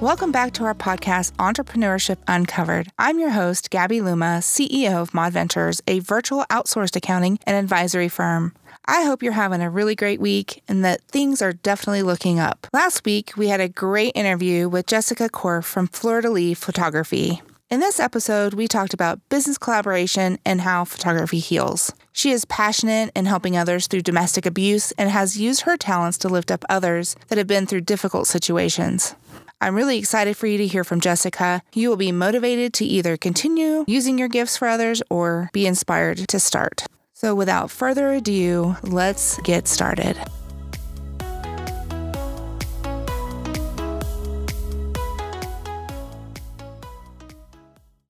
Welcome back to our podcast, Entrepreneurship Uncovered. I'm your host, Gabby Luma, CEO of Mod Ventures, a virtual outsourced accounting and advisory firm. I hope you're having a really great week and that things are definitely looking up. Last week, we had a great interview with Jessica Korf from Fleur de Lea Photography. In this episode, we talked about business collaboration and how photography heals. She is passionate in helping others through domestic abuse and has used her talents to lift up others that have been through difficult situations. I'm really excited for you to hear from Jessica. You will be motivated to either continue using your gifts for others or be inspired to start. So, without further ado, let's get started.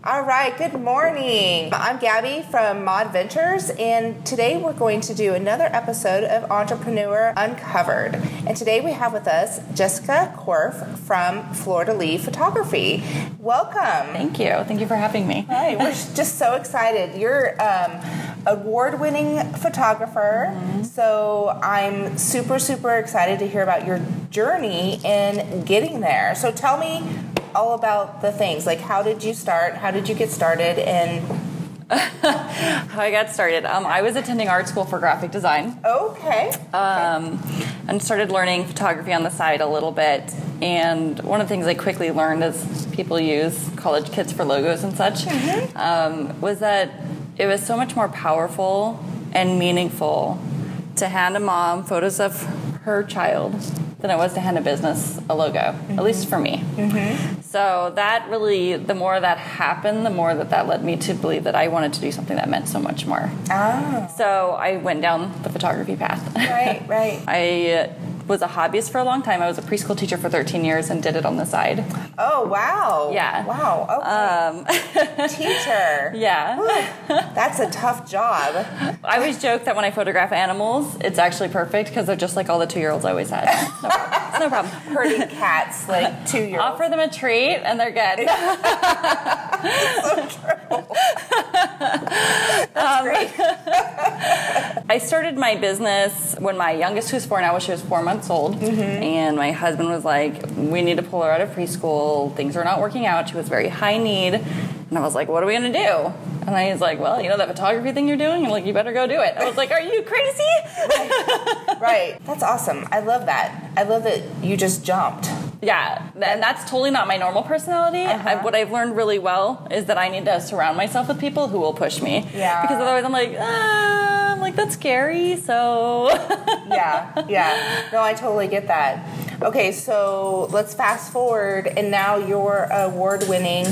All right, good morning. I'm Gabby from Mod Ventures, and today we're going to do another episode of Entrepreneur Uncovered. And today we have with us Jessica Korf from Fleur de Lea Photography. Welcome. Thank you. Thank you for having me. Hi, we're just so excited. You're um, award-winning photographer, mm-hmm. so I'm super, super excited to hear about your journey in getting there. So tell me all about the things. Like, how did you start? How did you get started? And how I got started. Um, I was attending art school for graphic design. Okay. Um, and started learning photography on the side a little bit. And one of the things I quickly learned as people use college kits for logos and such mm-hmm. um, was that it was so much more powerful and meaningful to hand a mom photos of her child than it was to hand a business a logo, mm-hmm. at least for me. Mm-hmm. So that really, the more that happened, the more that that led me to believe that I wanted to do something that meant so much more. Ah. So I went down the photography path. Right, right. I was a hobbyist for a long time. I was a preschool teacher for 13 years and did it on the side. Oh, wow. Yeah. Wow. Okay. Um, teacher. Yeah. That's a tough job. I always joke that when I photograph animals, it's actually perfect because they're just like all the two year olds I always had. No. no problem. Herding cats like two year olds. Offer them a treat and they're good. so true. That's um. I started my business when my youngest was born. I was she was four months months old, mm-hmm. and my husband was like, "We need to pull her out of preschool. Things are not working out. She was very high need." And I was like, "What are we gonna do?" And I was like, "Well, you know that photography thing you're doing. I'm like, you better go do it." I was like, "Are you crazy?" right. right. That's awesome. I love that. I love that you just jumped. Yeah, and that's totally not my normal personality. Uh-huh. I, what I've learned really well is that I need to surround myself with people who will push me. Yeah. Because otherwise, I'm like, ah, I'm like that's scary. So. yeah, yeah. No, I totally get that. Okay, so let's fast forward, and now you're award-winning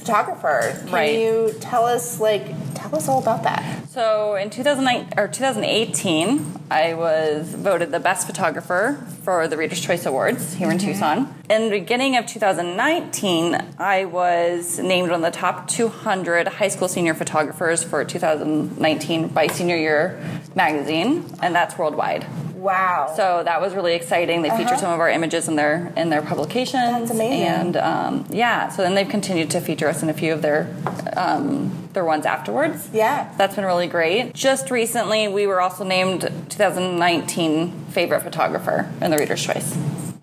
photographer. Can right. you tell us like tell us all about that? So in 2009 or 2018, I was voted the best photographer for the Reader's Choice Awards here mm-hmm. in Tucson. In the beginning of 2019, I was named one of the top 200 high school senior photographers for 2019 by Senior Year magazine, and that's worldwide. Wow! So that was really exciting. They uh-huh. featured some of our images in their in their publications. That's amazing. And um, yeah, so then they've continued to feature us in a few of their um, their ones afterwards. Yeah, that's been really great. Just recently, we were also named 2019 favorite photographer in the Reader's Choice.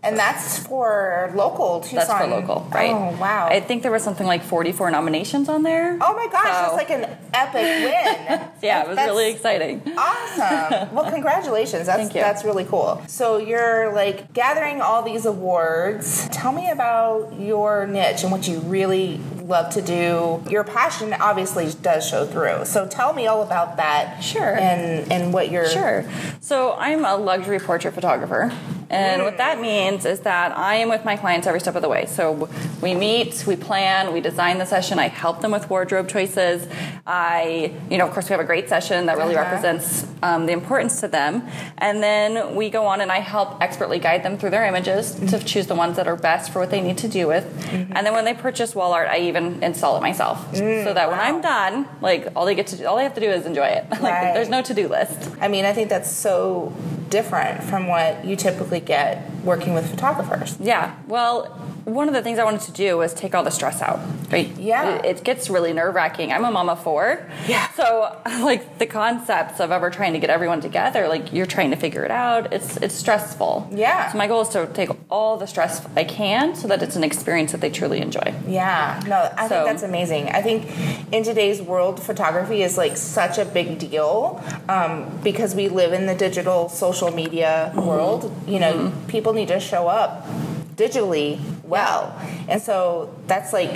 And that's for local Tucson. That's for local, right? Oh wow! I think there was something like 44 nominations on there. Oh my gosh, so. that's like an epic win. yeah, it was that's really exciting. Awesome. Well, congratulations. That's Thank you. that's really cool. So you're like gathering all these awards. Tell me about your niche and what you really love to do. Your passion obviously does show through. So tell me all about that. Sure. And and what you're Sure. So I'm a luxury portrait photographer. And what that means is that I am with my clients every step of the way. So we meet, we plan, we design the session. I help them with wardrobe choices. I, you know, of course, we have a great session that really uh-huh. represents um, the importance to them. And then we go on and I help expertly guide them through their images mm-hmm. to choose the ones that are best for what they need to do with. Mm-hmm. And then when they purchase wall art, I even install it myself, mm, so that wow. when I'm done, like all they get to, do, all they have to do is enjoy it. like right. there's no to do list. I mean, I think that's so different from what you typically get working with photographers. Yeah. Well, one of the things I wanted to do was take all the stress out. Right? Yeah. It, it gets really nerve wracking. I'm a mom of four. Yeah. So like the concepts of ever trying to get everyone together, like you're trying to figure it out. It's it's stressful. Yeah. So my goal is to take all the stress I can, so that it's an experience that they truly enjoy. Yeah, no, I So- think that's amazing. I think in today's world, photography is like such a big deal um, because we live in the digital social media Mm-hmm. world. You know, people need to show up digitally well, and so that's like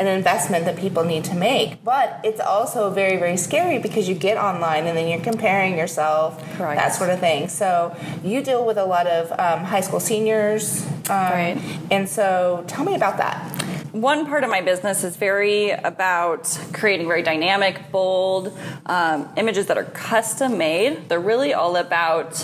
an investment that people need to make. But it's also very, very scary because you get online and then you're comparing yourself, Correct. that sort of thing. So you deal with a lot of um, high school seniors, um, Right. And so tell me about that. one part of my business is very about creating very dynamic, bold um, images that are custom made. They're really all about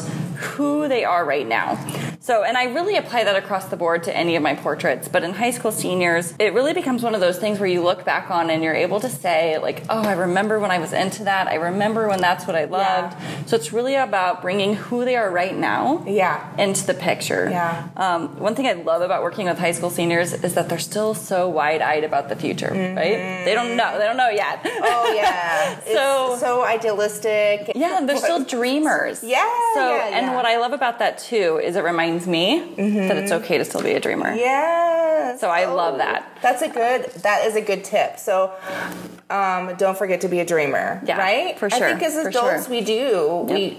who they are right now. So, and I really apply that across the board to any of my portraits. But in high school seniors, it really becomes one of those things where you look back on and you're able to say, like, oh, I remember when I was into that. I remember when that's what I loved. So it's really about bringing who they are right now Yeah. into the picture. Yeah. Um, one thing I love about working with high school seniors is that they're still so wide-eyed about the future, right? They don't know. They don't know yet. Oh yeah. It's So- so idealistic. yeah, they're still dreamers. Yeah, So, yeah, and what I love about that too is it reminds me that it's okay to still be a dreamer. Yes. So I love that. That's a good. That is a good tip. So, um, don't forget to be a dreamer. Yeah, right. for sure. I think as adults sure. we do we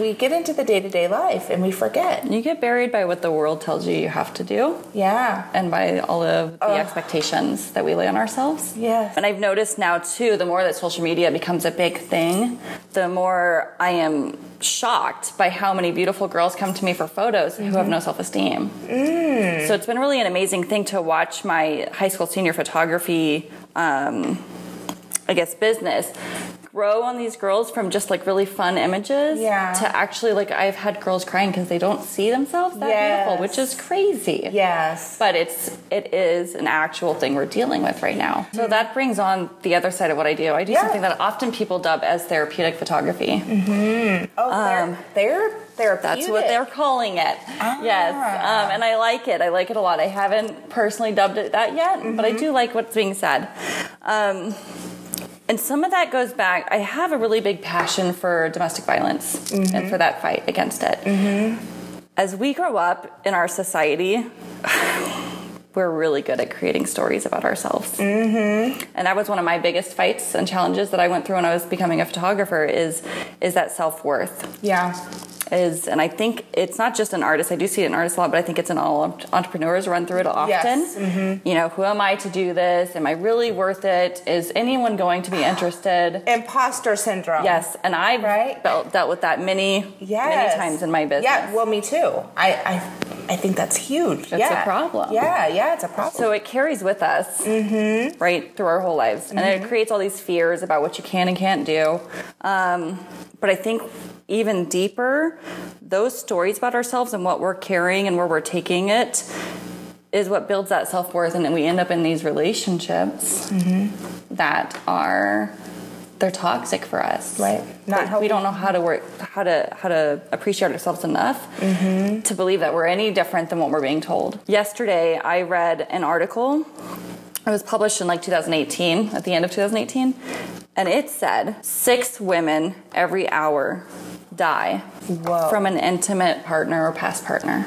we get into the day to day life and we forget. You get buried by what the world tells you you have to do. Yeah. and by all of the expectations that we lay on ourselves. Yes. And I've noticed now too, the more that social media becomes a big thing, the more I am shocked by how many beautiful girls come to me for photos who have no self esteem. So it's been really an amazing thing to watch my high school senior photography, um, I guess, business grow on these girls from just like really fun images Yeah. to actually like I've had girls crying because they don't see themselves that Yes. beautiful, which is crazy Yes. but it's it is an actual thing we're dealing with right now. So mm-hmm. that brings on the other side of what I do. I do Yeah. something that often people dub as therapeutic photography. Mm-hmm. Oh, they're um, they're therapeutic. That's what they're calling it. Yes, ah. um, and I like it. I like it a lot. I haven't personally dubbed it that yet, but I mm-hmm. do like what's being said. Um, and some of that goes back. I have a really big passion for domestic violence and for that fight against it. As we grow up in our society, we're really good at creating stories about ourselves. Mm-hmm. And that was one of my biggest fights and challenges that I went through when I was becoming a photographer. Is is that self worth? Yeah. Is and I think it's not just an artist. I do see it in artists a lot, but I think it's in all entrepreneurs run through it often. Yes. Mm-hmm. You know, who am I to do this? Am I really worth it? Is anyone going to be interested? Imposter syndrome. Yes, and I've Right? dealt, dealt with that many, Yes. many times in my business. Yeah. Well, me too. I I, I think that's huge. It's yeah. a problem. Yeah. Yeah. It's a problem. So it carries with us Mm-hmm. right through our whole lives, and it creates all these fears about what you can and can't do. Um, but I think even deeper, those stories about ourselves and what we're carrying and where we're taking it is what builds that self worth, and then we end up in these relationships Mm-hmm. that are they're toxic for us. Right. Not Like, we don't know how to work, how to how to appreciate ourselves enough Mm-hmm. to believe that we're any different than what we're being told. Yesterday, I read an article. It was published in like 2018, at the end of 2018, and it said six women every hour die Whoa. from an intimate partner or past partner.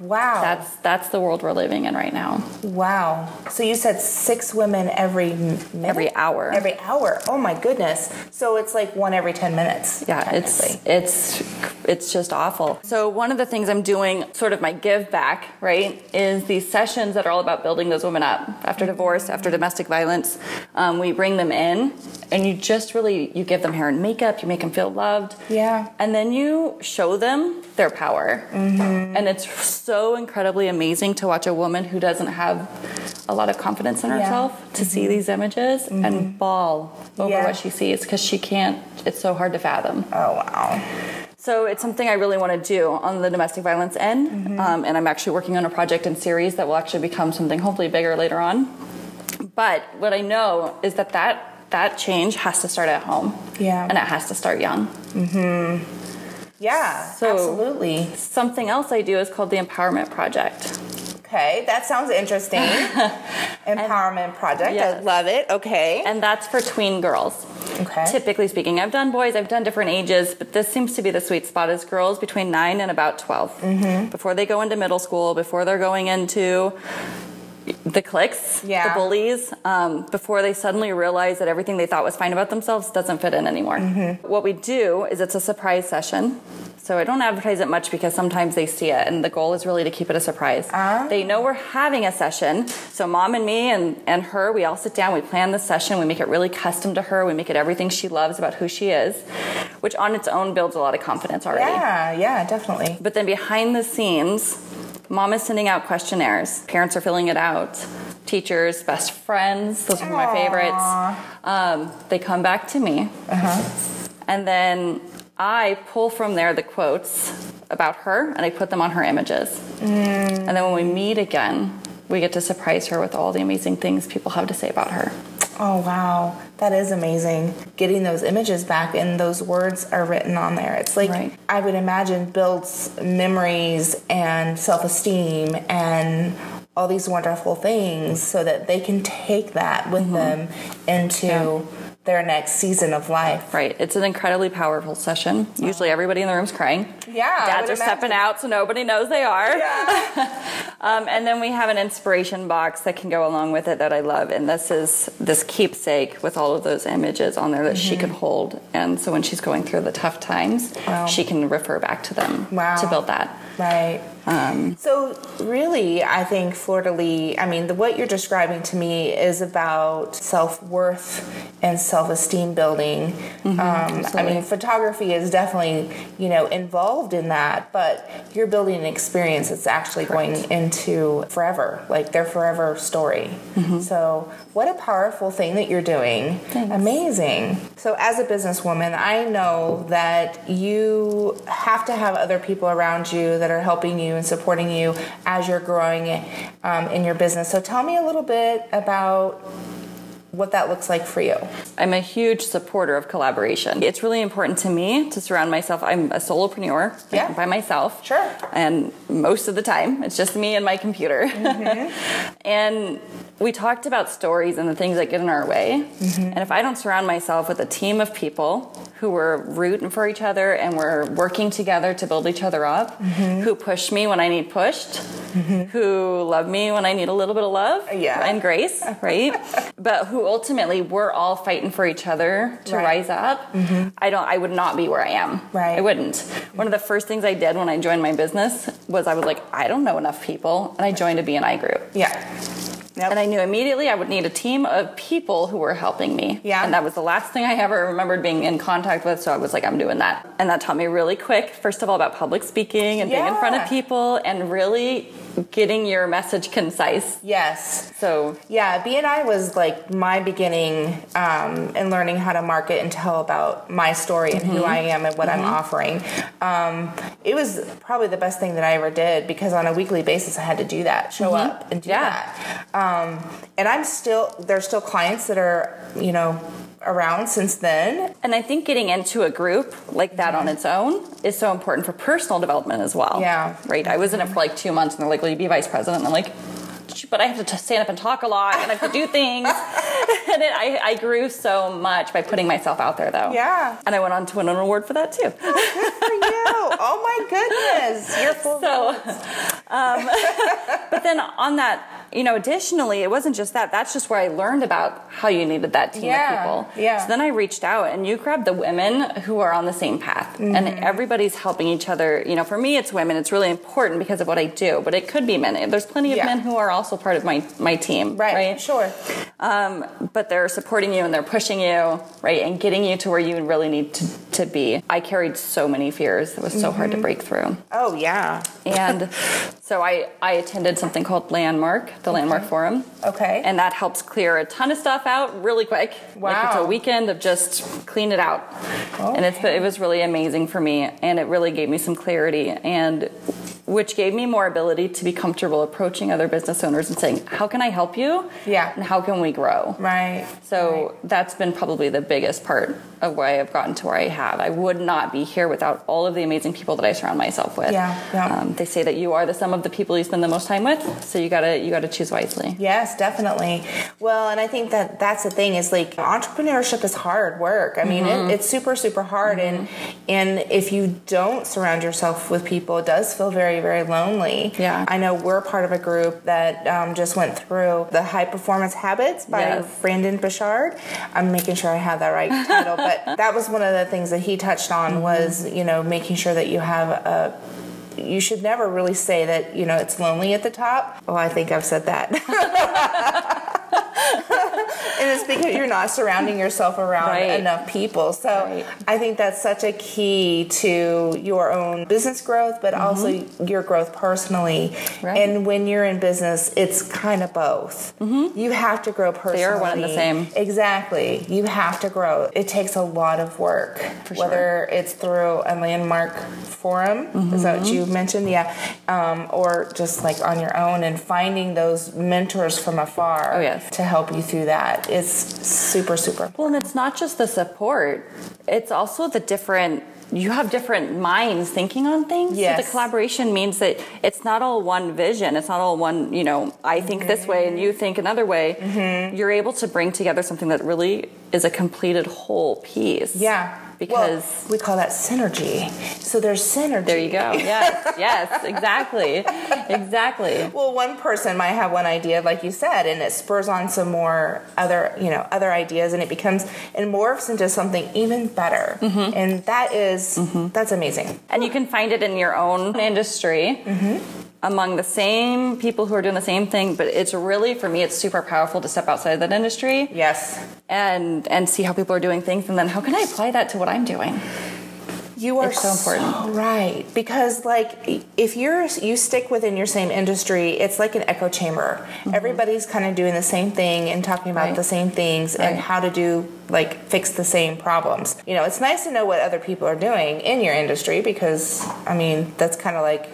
wow. That's that's the world we're living in right now. wow. So you said six women every minute? Every hour. Every hour. Oh my goodness. So it's like one every ten minutes. Yeah, it's it's it's just awful. So one of the things I'm doing, sort of my give back, right, is these sessions that are all about building those women up after divorce, after domestic violence. Um, we bring them in, and you just really you give them hair and makeup, you make them feel loved, Yeah. and then you show them their power. mm-hmm. And it's so incredibly amazing to watch a woman who doesn't have a lot of confidence in Yeah. herself to see these images and bawl over Yeah. what she sees because she can't. It's so hard to fathom. Oh wow. So it's something I really want to do on the domestic violence end, Mm-hmm. um, and I'm actually working on a project and series that will actually become something hopefully bigger later on. But what I know is that that that change has to start at home, Yeah. and it has to start young. Hmm. Yeah. So- absolutely. Something else I do is called the Empowerment Project. Okay, that sounds interesting. Empowerment project. I love it. Okay. And that's for tween girls. Okay. Typically speaking, I've done boys, I've done different ages, but this seems to be the sweet spot is girls between 9 and about 12. Mm-hmm. Before they go into middle school, before they're going into the cliques, Yeah. the bullies, um, before they suddenly realize that everything they thought was fine about themselves doesn't fit in anymore. Mm-hmm. What we do is it's a surprise session. So I don't advertise it much because sometimes they see it, and the goal is really to keep it a surprise. Ah. They know we're having a session, so mom and me and, and her, we all sit down, we plan the session, we make it really custom to her, we make it everything she loves about who she is, which on its own builds a lot of confidence already. yeah, yeah, definitely. But then behind the scenes, mom is sending out questionnaires. Parents are filling it out. Teachers, best friends, those are my favorites. Um, they come back to me. Uh-huh. And then I pull from there the quotes about her and I put them on her images. And then when we meet again, we get to surprise her with all the amazing things people have to say about her. Oh wow, that is amazing. Getting those images back and those words are written on there. It's like Right. I would imagine builds memories and self-esteem and all these wonderful things so that they can take that with mm-hmm. them into their next season of life. Right. It's an incredibly powerful session. Usually everybody in the room's crying. Yeah, Dads are stepping out so nobody knows they are. um, and then we have an inspiration box that can go along with it that I love. And this is this keepsake with all of those images on there that she can hold. And so when she's going through the tough times, Mm-hmm. Wow. she can refer back to them Wow. to build that. Right. Um, So really, I think de Lis, I mean, the, what you're describing to me is about self worth and self esteem building. um, I mean, photography is definitely you know involved in that, but you're building an experience that's actually going into forever, like their forever story. So what a powerful thing that you're doing! Amazing. So as a businesswoman, I know that you have to have other people around you that are helping you and supporting you as you're growing um, in your business. So tell me a little bit about what that looks like for you. I'm a huge supporter of collaboration. It's really important to me to surround myself. I'm a solopreneur Yeah. by myself. Sure. And most of the time, it's just me and my computer. Mm-hmm. and we talked about stories and the things that get in our way. Mm-hmm. And if I don't surround myself with a team of people who were rooting for each other and we're working together to build each other up, mm-hmm. who push me when I need pushed, who love me when I need a little bit of love Yeah. and grace, right? but who ultimately we're all fighting for each other to Right. rise up. Mm-hmm. I don't. I would not be where I am. Right. I wouldn't. One of the first things I did when I joined my business was I was like, I don't know enough people, and I joined a BNI group. Yeah. Yep. And I knew immediately I would need a team of people who were helping me. Yeah. And that was the last thing I ever remembered being in contact with. So I was like, I'm doing that. And that taught me really quick, first of all, about public speaking and being in front of people and really getting your message concise. Yes. So Yeah, BNI was like my beginning um, in learning how to market and tell about my story and who I am and what I'm offering. Um, it was probably the best thing that I ever did because on a weekly basis I had to do that, show up and do Yeah. that. Um, and I'm still there's still clients that are you know around since then. And I think getting into a group like that on its own is so important for personal development as well. Yeah. Right. I was in it for like two months and they're like, will you be vice president? And I'm like, but I have to stand up and talk a lot and I have to do things. and it, I, I grew so much by putting myself out there though. Yeah. And I went on to win an award for that too. Good for you! oh my goodness, you're full. So, um, but then on that, you know, additionally, it wasn't just that. That's just where I learned about how you needed that team Yeah, of people. yeah. So then I reached out and you grabbed the women who are on the same path and Mm-hmm. everybody's helping each other. You know, for me, it's women. It's really important because of what I do, but it could be men. There's plenty of Yeah. men who are also part of my, my team. right, Right. sure. Um, but they're supporting you and they're pushing you, right, and getting you to where you really need to, to be. I carried so many fears. It was so hard Mm-hmm. to break through. Oh yeah. And so I, I attended something called Landmark, the Landmark Forum. Okay. And that helps clear a ton of stuff out really quick. Wow. Like it's a weekend of just clean it out. And it's, it was really amazing for me. And it really gave me some clarity. And which gave me more ability to be comfortable approaching other business owners and saying, "How can I help you? Yeah. and how can we grow?" Right. So that's been probably the biggest part of why I've gotten to where I have. I would not be here without all of the amazing people that I surround myself with. Yeah, yeah. Um, they say that you are the sum of the people you spend the most time with, so you gotta you gotta choose wisely. Yes, definitely. Well, and I think that that's the thing is like entrepreneurship is hard work. I mean, Mm-hmm. it, it's super, super hard, and and if you don't surround yourself with people, it does feel very, very lonely. Yeah. I know we're part of a group that um, just went through the High Performance Habits by Yes. Brendon Burchard. I'm making sure I have that right title, but that was one of the things that he touched on Mm-hmm. was you know making sure that you have a you should never really say that you know it's lonely at the top. Well, I think I've said that. and it's because you're not surrounding yourself around Right. enough people. So Right. I think that's such a key to your own business growth, but also your growth personally. Mm-hmm. Right. And when you're in business, it's kind of both. You have to grow personally. Mm-hmm. are one and the same. Exactly. You have to grow. It takes a lot of work, For sure. whether it's through a landmark forum, is that what you mentioned? Yeah. Um, or just like on your own and finding those mentors from afar Oh, yes. to help you through that. It's super, super. Well, and it's not just the support; it's also the different. You have different minds thinking on things. So Yes. the collaboration means that it's not all one vision. It's not all one. You know, I think this way and you think another way. Mm-hmm. You're able to bring together something that really is a completed whole piece. Yeah. Because Well, we call that synergy. So there's synergy. there you go. Yes. yes. Exactly. Exactly. Well, one person might have one idea, like you said, and it spurs on some more other, you know, other ideas, and it becomes and morphs into something even better. Mm-hmm. And that is- that's amazing. And you can find it in your own industry among the same people who are doing the same thing. But it's really, for me, it's super powerful to step outside of that industry Yes, and and see how people are doing things, and then how can I apply that to what I'm doing? you are It's so important. right because, like, if you're you stick within your same industry, it's like an echo chamber. Everybody's kind of doing the same thing and talking about Mm-hmm. Right. the same things and how to do like fix the same problems. You know, it's nice to know what other people are doing in your industry because I mean that's kind of like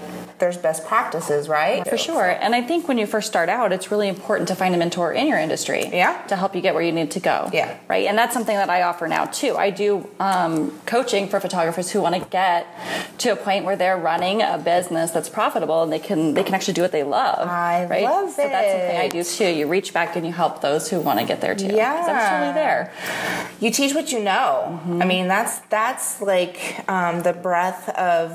there's best practices, right? For sure. And I think when you first start out, it's really important to find a mentor in your industry. Yeah. To help you get where you need to go. Yeah. Right. And that's something that I offer now too. I do um, coaching for photographers who want to get to a point where they're running a business that's profitable and they can they can actually do what they love. I right? love so that's something I do too. You reach back and you help those who want to get there too. I'm Yeah. totally there. you teach what you know. Mm-hmm. I mean, that's that's like um, the breadth of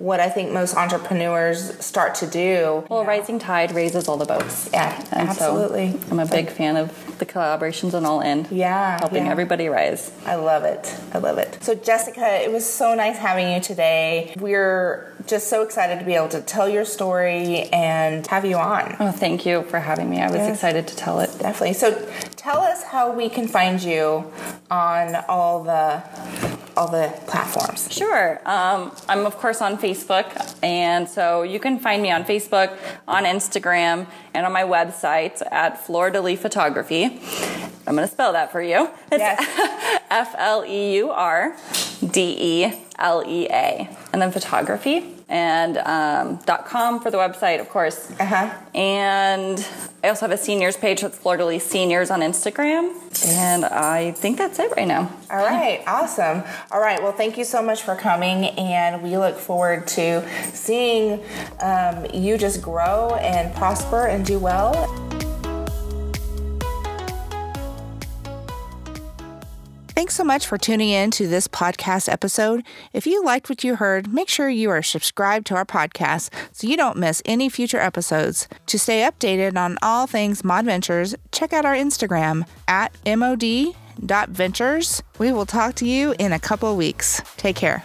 what I think most entrepreneurs start to do. Well, rising tide raises all the boats. Yeah, And absolutely. So I'm a big fan of the collaborations on all in. Yeah, Helping yeah. everybody rise. I love it. I love it. So, Jessica, it was so nice having you today. We're just so excited to be able to tell your story and have you on. Oh, thank you for having me. I was Yes. excited to tell it. Definitely. So, tell us how we can find you on all the all the platforms. Sure. Um, I'm, of course, on Facebook. And so you can find me on Facebook, on Instagram, and on my website at Fleur de Lea Photography. I'm going to spell that for you. It's Yes. F L E U R D E L E A. And then photography. And um, dot .com for the website, of course. Uh-huh. And I also have a seniors page that's Fleur Seniors on Instagram. And I think that's it right now. All right, awesome. All right, well, thank you so much for coming, and we look forward to seeing um, you just grow and prosper and do well. Thanks so much for tuning in to this podcast episode. If you liked what you heard, make sure you are subscribed to our podcast so you don't miss any future episodes. To stay updated on all things Mod Ventures, check out our Instagram at mod.ventures. We will talk to you in a couple weeks. Take care.